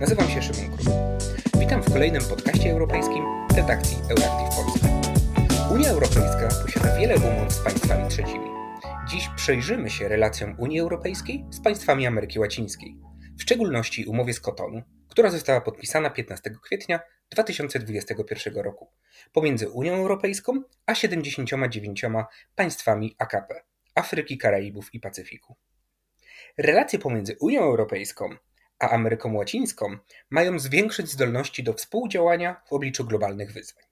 Nazywam się Szymon Król. Witam w kolejnym podcaście europejskim redakcji Euractiv Polska. Unia Europejska posiada wiele umów z państwami trzecimi. Dziś przejrzymy się relacjom Unii Europejskiej z państwami Ameryki Łacińskiej, w szczególności umowie z Kotonu, która została podpisana 15 kwietnia 2021 roku pomiędzy Unią Europejską a 79 państwami AKP Afryki, Karaibów i Pacyfiku. Relacje pomiędzy Unią Europejską a Ameryką Łacińską mają zwiększyć zdolności do współdziałania w obliczu globalnych wyzwań.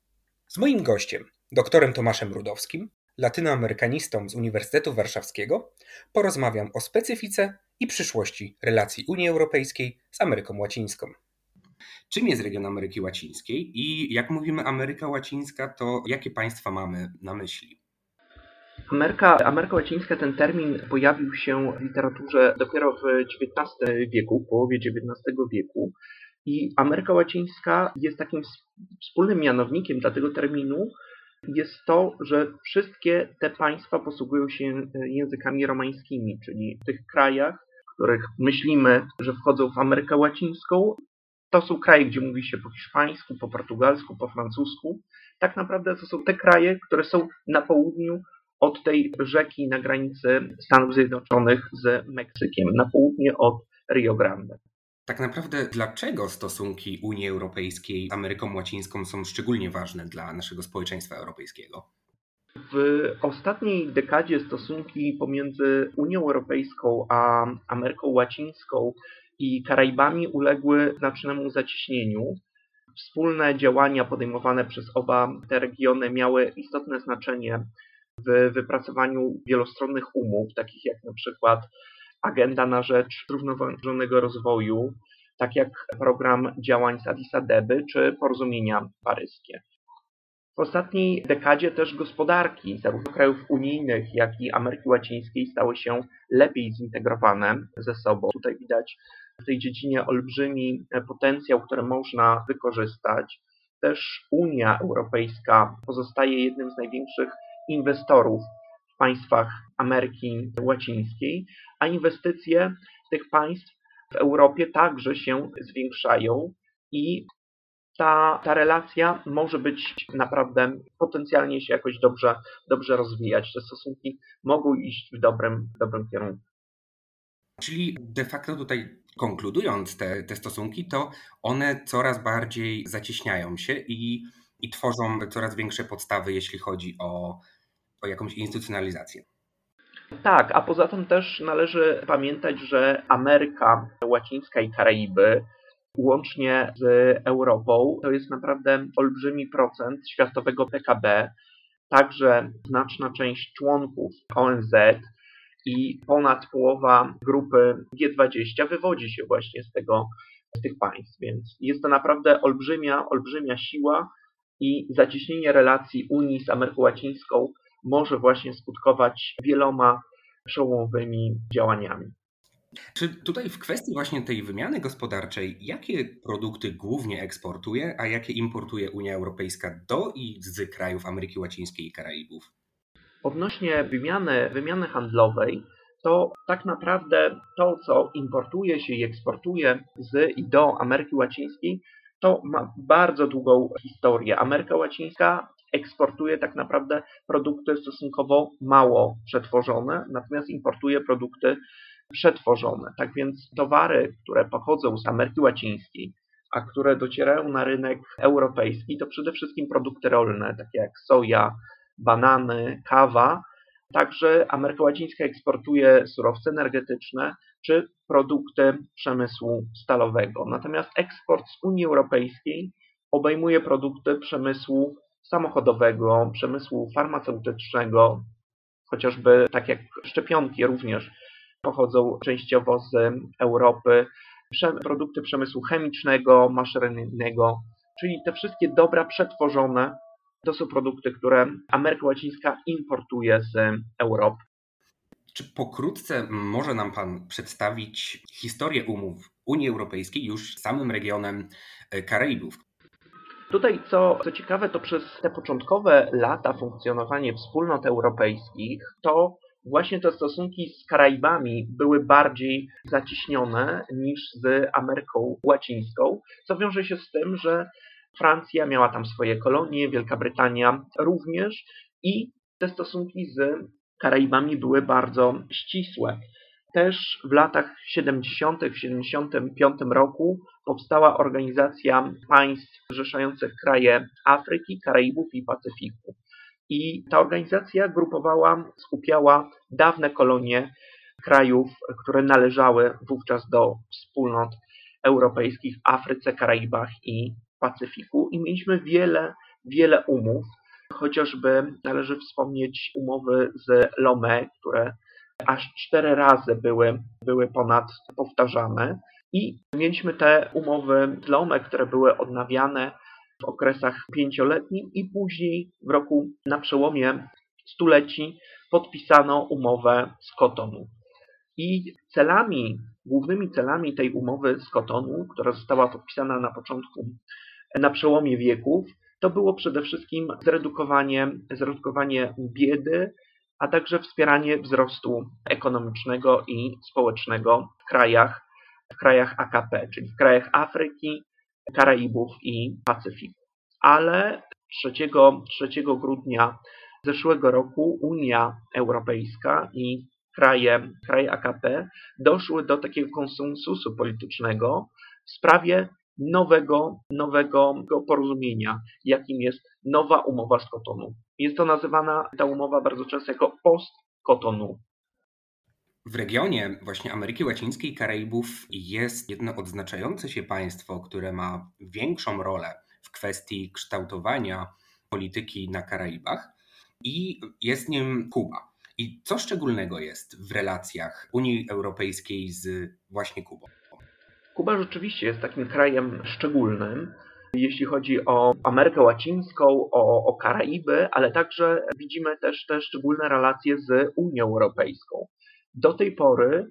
Z moim gościem, doktorem Tomaszem Rudowskim, latynoamerykanistą z Uniwersytetu Warszawskiego, porozmawiam o specyfice i przyszłości relacji Unii Europejskiej z Ameryką Łacińską. Czym jest region Ameryki Łacińskiej i jak mówimy Ameryka Łacińska, to jakie państwa mamy na myśli? Ameryka, Ameryka Łacińska, ten termin pojawił się w literaturze dopiero w XIX wieku, w połowie XIX wieku. I Ameryka Łacińska jest takim wspólnym mianownikiem dla tego terminu, jest to, że wszystkie te państwa posługują się językami romańskimi, czyli w tych krajach, w których myślimy, że wchodzą w Amerykę Łacińską, to są kraje, gdzie mówi się po hiszpańsku, po portugalsku, po francusku. Tak naprawdę to są te kraje, które są na południu od tej rzeki na granicy Stanów Zjednoczonych z Meksykiem, na południe od Rio Grande. Tak naprawdę, dlaczego stosunki Unii Europejskiej z Ameryką Łacińską są szczególnie ważne dla naszego społeczeństwa europejskiego? W ostatniej dekadzie stosunki pomiędzy Unią Europejską a Ameryką Łacińską i Karaibami uległy znacznemu zacieśnieniu. Wspólne działania podejmowane przez oba te regiony miały istotne znaczenie w wypracowaniu wielostronnych umów, takich jak na przykład Agenda na rzecz zrównoważonego rozwoju, tak jak program działań z Addis Abeby czy porozumienia paryskie. W ostatniej dekadzie też gospodarki zarówno krajów unijnych, jak i Ameryki Łacińskiej stały się lepiej zintegrowane ze sobą. Tutaj widać w tej dziedzinie olbrzymi potencjał, który można wykorzystać. Też Unia Europejska pozostaje jednym z największych inwestorów w państwach Ameryki Łacińskiej, a inwestycje tych państw w Europie także się zwiększają i ta, ta relacja może być naprawdę potencjalnie się jakoś dobrze, dobrze rozwijać. Te stosunki mogą iść w dobrym, w dobrym kierunku. Czyli de facto tutaj konkludując te, te stosunki, to one coraz bardziej zacieśniają się i, i tworzą coraz większe podstawy, jeśli chodzi o, o jakąś instytucjonalizację. Tak, a poza tym też należy pamiętać, że Ameryka Łacińska i Karaiby łącznie z Europą to jest naprawdę olbrzymi procent światowego PKB. Także znaczna część członków ONZ i ponad połowa grupy G20 wywodzi się właśnie z tego z tych państw, więc jest to naprawdę olbrzymia, olbrzymia siła i zacieśnienie relacji Unii z Ameryką Łacińską może właśnie skutkować wieloma przełomowymi działaniami. Czy tutaj w kwestii właśnie tej wymiany gospodarczej, jakie produkty głównie eksportuje, a jakie importuje Unia Europejska do i z krajów Ameryki Łacińskiej i Karaibów? Odnośnie wymiany, wymiany handlowej, to tak naprawdę to, co importuje się i eksportuje z i do Ameryki Łacińskiej, to ma bardzo długą historię. Ameryka Łacińska eksportuje tak naprawdę produkty stosunkowo mało przetworzone, natomiast importuje produkty przetworzone. Tak więc towary, które pochodzą z Ameryki Łacińskiej, a które docierają na rynek europejski, to przede wszystkim produkty rolne, takie jak soja, banany, kawa. Także Ameryka Łacińska eksportuje surowce energetyczne czy produkty przemysłu stalowego. Natomiast eksport z Unii Europejskiej obejmuje produkty przemysłu samochodowego, przemysłu farmaceutycznego, chociażby tak jak szczepionki również pochodzą częściowo z Europy, produkty przemysłu chemicznego, maszyneryjnego, czyli te wszystkie dobra przetworzone to są produkty, które Ameryka Łacińska importuje z Europy. Czy pokrótce może nam Pan przedstawić historię umów Unii Europejskiej już z samym regionem Karaibów? Tutaj, co, co ciekawe, to przez te początkowe lata funkcjonowania wspólnot europejskich, to właśnie te stosunki z Karaibami były bardziej zacieśnione niż z Ameryką Łacińską, co wiąże się z tym, że Francja miała tam swoje kolonie, Wielka Brytania również i te stosunki z Karaibami były bardzo ścisłe. Też w latach 70., w 75 roku powstała organizacja państw zrzeszających kraje Afryki, Karaibów i Pacyfiku. I ta organizacja grupowała, skupiała dawne kolonie krajów, które należały wówczas do wspólnot europejskich w Afryce, Karaibach i Pacyfiku. I mieliśmy wiele, wiele umów. Chociażby należy wspomnieć umowy z Lomé, które aż cztery razy były, były ponad powtarzane. I mieliśmy te umowy z Lomé, które były odnawiane w okresach pięcioletnich i później w roku na przełomie stuleci podpisano umowę z Kotonu. I celami, głównymi celami tej umowy z Kotonu, która została podpisana na początku, na przełomie wieków, to było przede wszystkim zredukowanie, zredukowanie biedy, a także wspieranie wzrostu ekonomicznego i społecznego w krajach, w krajach AKP, czyli w krajach Afryki, Karaibów i Pacyfiku. Ale 3, 3 grudnia zeszłego roku Unia Europejska i kraje, kraje AKP doszły do takiego konsensusu politycznego w sprawie nowego, nowego porozumienia, jakim jest nowa umowa z Kotonu. Jest to nazywana ta umowa bardzo często jako post-Kotonu. W regionie właśnie Ameryki Łacińskiej i Karaibów jest jedno odznaczające się państwo, które ma większą rolę w kwestii kształtowania polityki na Karaibach i jest nim Kuba. I co szczególnego jest w relacjach Unii Europejskiej z właśnie Kubą? Kuba rzeczywiście jest takim krajem szczególnym, jeśli chodzi o Amerykę Łacińską, o, o Karaiby, ale także widzimy też te szczególne relacje z Unią Europejską. Do tej pory,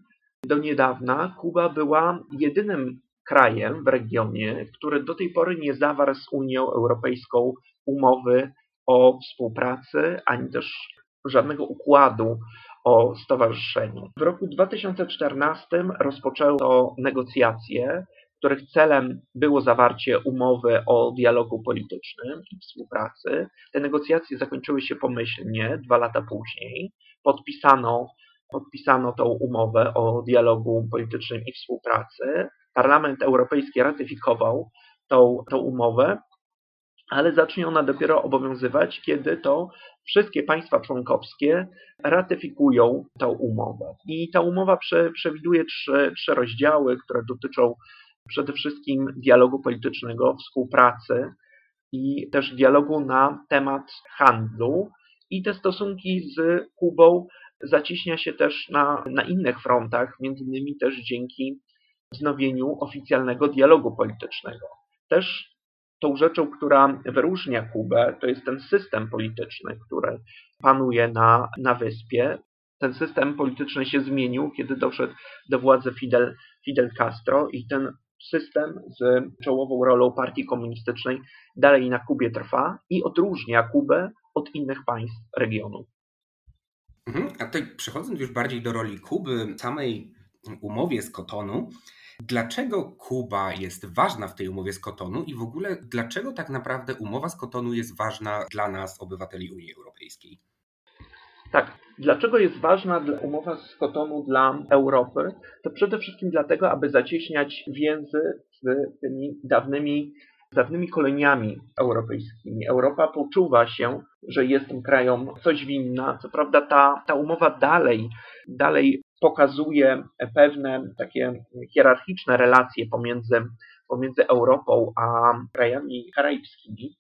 do niedawna, Kuba była jedynym krajem w regionie, który do tej pory nie zawarł z Unią Europejską umowy o współpracy, ani też żadnego układu o stowarzyszeniu. W roku 2014 rozpoczęto negocjacje, których celem było zawarcie umowy o dialogu politycznym i współpracy. Te negocjacje zakończyły się pomyślnie dwa lata później. Podpisano, podpisano tą umowę o dialogu politycznym i współpracy. Parlament Europejski ratyfikował tą, tą umowę ale zacznie ona dopiero obowiązywać, kiedy to wszystkie państwa członkowskie ratyfikują tę umowę. I ta umowa prze, przewiduje trzy, trzy rozdziały, które dotyczą przede wszystkim dialogu politycznego, współpracy i też dialogu na temat handlu. I te stosunki z Kubą zacieśnia się też na, na innych frontach, między innymi też dzięki wznowieniu oficjalnego dialogu politycznego. Też tą rzeczą, która wyróżnia Kubę, to jest ten system polityczny, który panuje na, na wyspie. Ten system polityczny się zmienił, kiedy doszedł do władzy Fidel, Fidel Castro i ten system z czołową rolą partii komunistycznej dalej na Kubie trwa i odróżnia Kubę od innych państw regionu. Mhm. A tutaj przechodząc już bardziej do roli Kuby, samej umowie z Kotonu, Dlaczego Kuba jest ważna w tej umowie z Kotonu i w ogóle dlaczego tak naprawdę umowa z Kotonu jest ważna dla nas, obywateli Unii Europejskiej? Tak, dlaczego jest ważna umowa z Kotonu dla Europy? To przede wszystkim dlatego, aby zacieśniać więzy z tymi dawnymi, dawnymi koloniami europejskimi. Europa poczuwa się, że jest tym krajom coś winna. Co prawda ta, ta umowa dalej, dalej pokazuje pewne takie hierarchiczne relacje pomiędzy, pomiędzy Europą a krajami karaibskimi,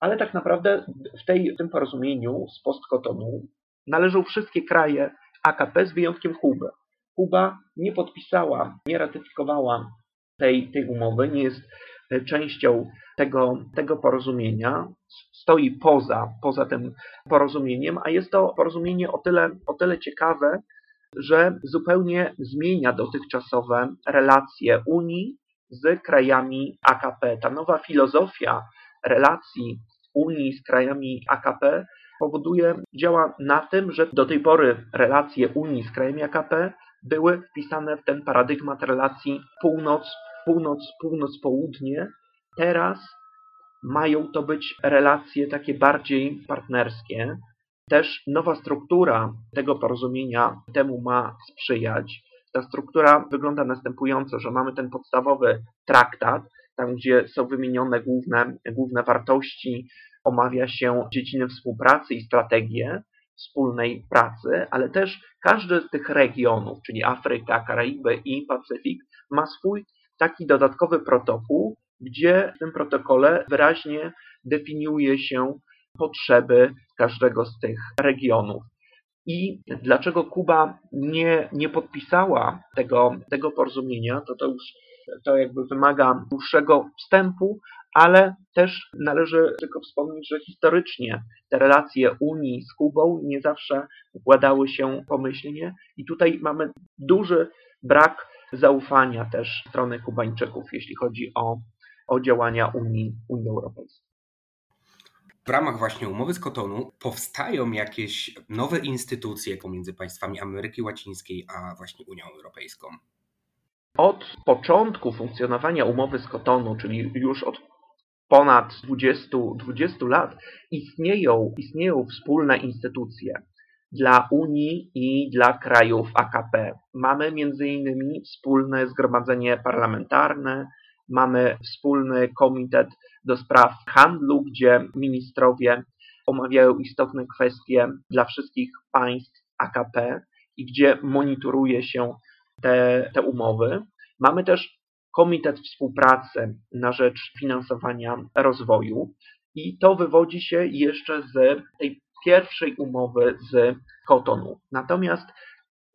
ale tak naprawdę w, tej, w tym porozumieniu z postkotonu należą wszystkie kraje AKP z wyjątkiem Kuby. Kuba nie podpisała, nie ratyfikowała tej, tej umowy, nie jest częścią tego, tego porozumienia, stoi poza, poza tym porozumieniem, a jest to porozumienie o tyle, o tyle ciekawe, że zupełnie zmienia dotychczasowe relacje Unii z krajami AKP. Ta nowa filozofia relacji Unii z krajami AKP powoduje, działa na tym, że do tej pory relacje Unii z krajami AKP były wpisane w ten paradygmat relacji północ, północ, północ, południe. Teraz mają to być relacje takie bardziej partnerskie. Też nowa struktura tego porozumienia temu ma sprzyjać. Ta struktura wygląda następująco, że mamy ten podstawowy traktat, tam gdzie są wymienione główne, główne wartości, omawia się dziedziny współpracy i strategie wspólnej pracy, ale też każdy z tych regionów, czyli Afryka, Karaiby i Pacyfik, ma swój taki dodatkowy protokół, gdzie w tym protokole wyraźnie definiuje się potrzeby każdego z tych regionów. I dlaczego Kuba nie, nie podpisała tego, tego porozumienia, to to już to jakby wymaga dłuższego wstępu, ale też należy tylko wspomnieć, że historycznie te relacje Unii z Kubą nie zawsze układały się pomyślnie i tutaj mamy duży brak zaufania też strony Kubańczyków, jeśli chodzi o, o działania Unii, Unii Europejskiej. W ramach właśnie umowy z Kotonu powstają jakieś nowe instytucje pomiędzy państwami Ameryki Łacińskiej a właśnie Unią Europejską. Od początku funkcjonowania umowy z Kotonu, czyli już od ponad 20, 20 lat, istnieją, istnieją wspólne instytucje dla Unii i dla krajów AKP. Mamy m.in. wspólne zgromadzenie parlamentarne, mamy wspólny komitet do spraw handlu, gdzie ministrowie omawiają istotne kwestie dla wszystkich państw AKP i gdzie monitoruje się te, te umowy. Mamy też Komitet Współpracy na rzecz finansowania rozwoju i to wywodzi się jeszcze z tej pierwszej umowy z Kotonu. Natomiast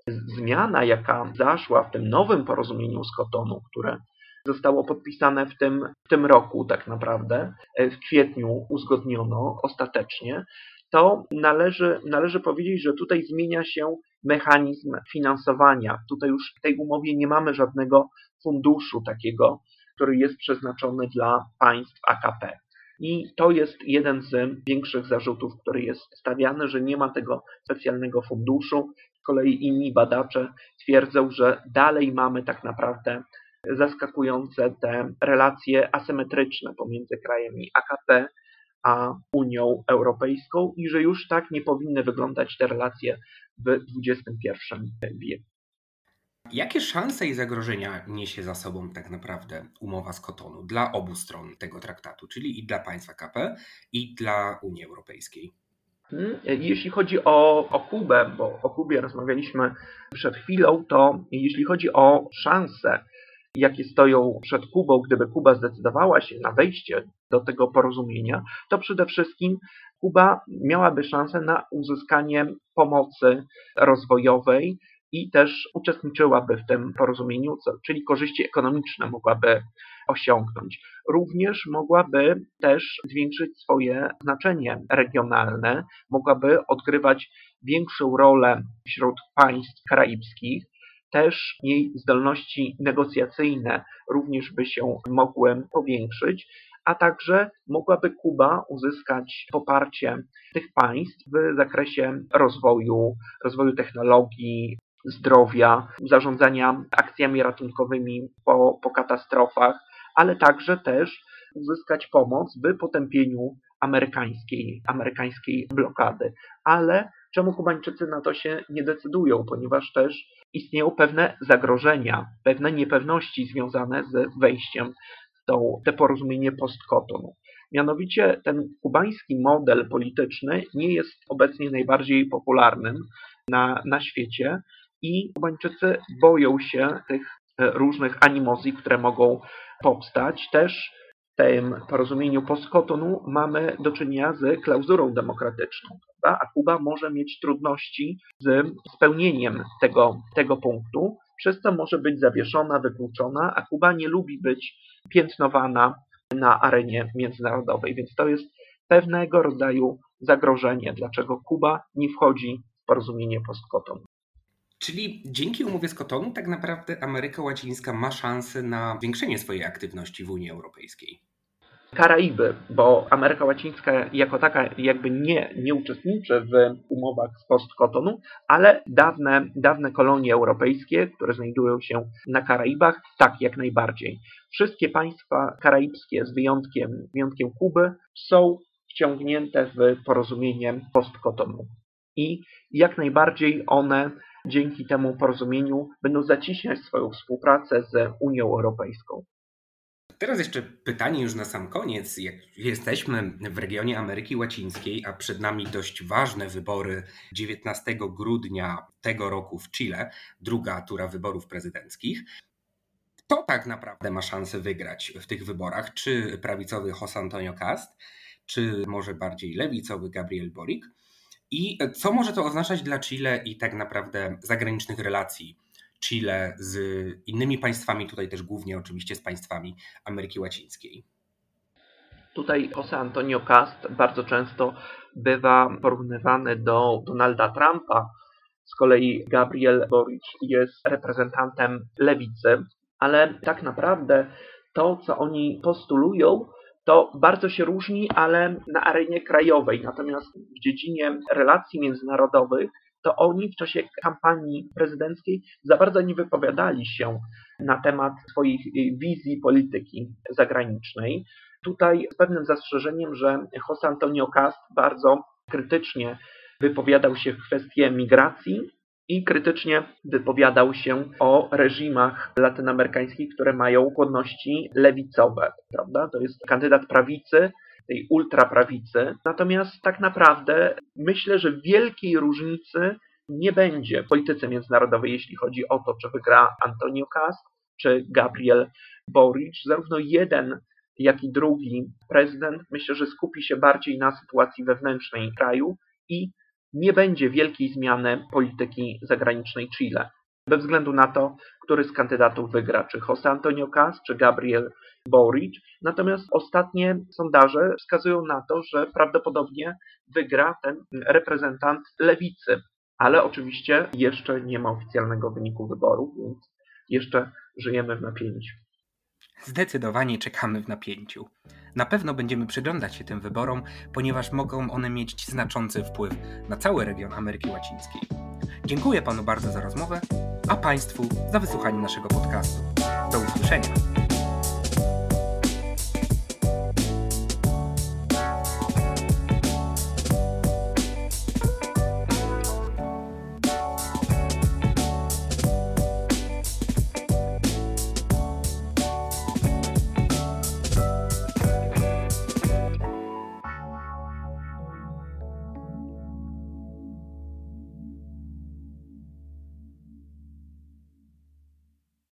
zmiana, jaka zaszła w tym nowym porozumieniu z Kotonu, które zostało podpisane w tym, w tym roku tak naprawdę, w kwietniu uzgodniono ostatecznie, to należy, należy powiedzieć, że tutaj zmienia się mechanizm finansowania. Tutaj już w tej umowie nie mamy żadnego funduszu takiego, który jest przeznaczony dla państw AKP. I to jest jeden z większych zarzutów, który jest stawiany, że nie ma tego specjalnego funduszu. Z kolei inni badacze twierdzą, że dalej mamy tak naprawdę zaskakujące te relacje asymetryczne pomiędzy krajami AKP a Unią Europejską i że już tak nie powinny wyglądać te relacje w XXI wieku. Jakie szanse i zagrożenia niesie za sobą tak naprawdę umowa z Kotonu dla obu stron tego traktatu, czyli i dla państwa KP, i dla Unii Europejskiej? Hmm, jeśli chodzi o, o Kubę, bo o Kubie rozmawialiśmy przed chwilą, to jeśli chodzi o szanse, jakie stoją przed Kubą, gdyby Kuba zdecydowała się na wejście do tego porozumienia, to przede wszystkim Kuba miałaby szansę na uzyskanie pomocy rozwojowej i też uczestniczyłaby w tym porozumieniu, czyli korzyści ekonomiczne mogłaby osiągnąć. Również mogłaby też zwiększyć swoje znaczenie regionalne, mogłaby odgrywać większą rolę wśród państw karaibskich, też jej zdolności negocjacyjne również by się mogły powiększyć, a także mogłaby Kuba uzyskać poparcie tych państw w zakresie rozwoju, rozwoju technologii, zdrowia, zarządzania akcjami ratunkowymi po, po katastrofach, ale także też uzyskać pomoc w potępieniu amerykańskiej, amerykańskiej blokady. Ale czemu Kubańczycy na to się nie decydują? Ponieważ też istnieją pewne zagrożenia, pewne niepewności związane z wejściem w to, te porozumienie postkotonu. Mianowicie ten kubański model polityczny nie jest obecnie najbardziej popularnym na, na świecie i Kubańczycy boją się tych e, różnych animozji, które mogą powstać. Też tym porozumieniu postkotonu mamy do czynienia z klauzurą demokratyczną, prawda? a Kuba może mieć trudności z spełnieniem tego, tego punktu, przez co może być zawieszona, wykluczona, a Kuba nie lubi być piętnowana na arenie międzynarodowej, więc to jest pewnego rodzaju zagrożenie, dlaczego Kuba nie wchodzi w porozumienie postkotonu. Czyli dzięki umowie z Kotonu tak naprawdę Ameryka Łacińska ma szansę na zwiększenie swojej aktywności w Unii Europejskiej. Karaiby, bo Ameryka Łacińska jako taka jakby nie, nie uczestniczy w umowach z postkotonu, ale dawne, dawne kolonie europejskie, które znajdują się na Karaibach, tak jak najbardziej. Wszystkie państwa karaibskie z wyjątkiem, wyjątkiem Kuby są wciągnięte w porozumienie postkotonu. I jak najbardziej one dzięki temu porozumieniu będą zacieśniać swoją współpracę z Unią Europejską. Teraz jeszcze pytanie już na sam koniec. Jesteśmy w regionie Ameryki Łacińskiej, a przed nami dość ważne wybory 19 grudnia tego roku w Chile, druga tura wyborów prezydenckich. Kto tak naprawdę ma szansę wygrać w tych wyborach? Czy prawicowy José Antonio Cast, czy może bardziej lewicowy Gabriel Boric? I co może to oznaczać dla Chile i tak naprawdę zagranicznych relacji Chile z innymi państwami, tutaj też głównie oczywiście z państwami Ameryki Łacińskiej? Tutaj José Antonio Cast bardzo często bywa porównywany do Donalda Trumpa. Z kolei Gabriel Boric jest reprezentantem lewicy, ale tak naprawdę to, co oni postulują, to bardzo się różni, ale na arenie krajowej. Natomiast w dziedzinie relacji międzynarodowych to oni w czasie kampanii prezydenckiej za bardzo nie wypowiadali się na temat swoich wizji polityki zagranicznej. Tutaj z pewnym zastrzeżeniem, że José Antonio Cast bardzo krytycznie wypowiadał się w kwestii migracji i krytycznie wypowiadał się o reżimach latynoamerykańskich, które mają skłonności lewicowe. Prawda? To jest kandydat prawicy, tej ultraprawicy. Natomiast tak naprawdę myślę, że wielkiej różnicy nie będzie w polityce międzynarodowej, jeśli chodzi o to, czy wygra Antonio Cast, czy Gabriel Boric. Zarówno jeden, jak i drugi prezydent myślę, że skupi się bardziej na sytuacji wewnętrznej kraju i nie będzie wielkiej zmiany polityki zagranicznej Chile. Bez względu na to, który z kandydatów wygra, czy José Antonio Cas, czy Gabriel Boric. Natomiast ostatnie sondaże wskazują na to, że prawdopodobnie wygra ten reprezentant lewicy. Ale oczywiście jeszcze nie ma oficjalnego wyniku wyborów, więc jeszcze żyjemy w napięciu. Zdecydowanie czekamy w napięciu. Na pewno będziemy przyglądać się tym wyborom, ponieważ mogą one mieć znaczący wpływ na cały region Ameryki Łacińskiej. Dziękuję panu bardzo za rozmowę, a państwu za wysłuchanie naszego podcastu. Do usłyszenia.